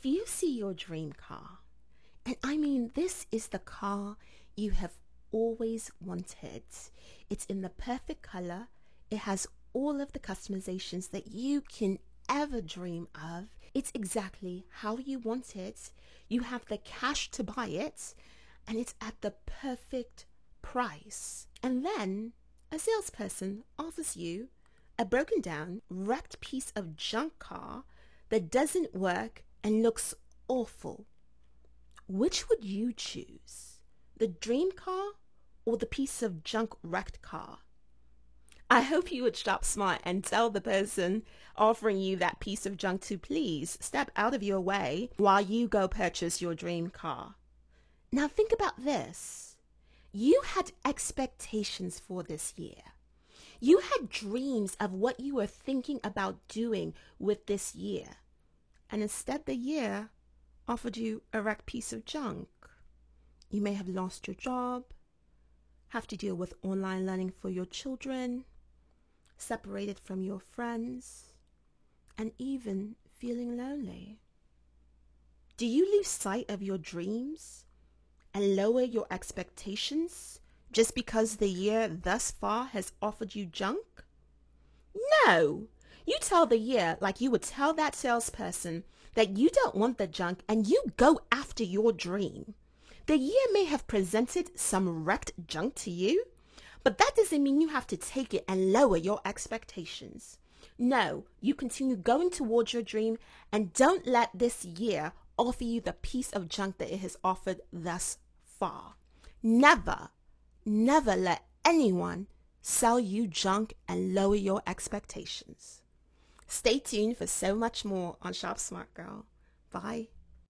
If you see your dream car, and I mean, this is the car you have always wanted, it's in the perfect color, it has all of the customizations that you can ever dream of. It's exactly how you want it. You have the cash to buy it, and it's at the perfect price. And then a salesperson offers you a broken down, wrecked piece of junk car that doesn't work and looks awful. Which would you choose? The dream car or the piece of junk wrecked car? I hope you would shop smart and tell the person offering you that piece of junk to please step out of your way while you go purchase your dream car. Now think about this. You had expectations for this year. You had dreams of what you were thinking about doing with this year. And instead the year offered you a wrecked piece of junk. You may have lost your job, have to deal with online learning for your children, separated from your friends, and even feeling lonely? Do you lose sight of your dreams and lower your expectations just because the year thus far has offered you junk? No! You tell the year like you would tell that salesperson that you don't want the junk and you go after your dream. The year may have presented some wrecked junk to you, but that doesn't mean you have to take it and lower your expectations. No, you continue going towards your dream and don't let this year offer you the piece of junk that it has offered thus far. Never, never let anyone sell you junk and lower your expectations. Stay tuned for so much more on Shop Smart Girl. Bye.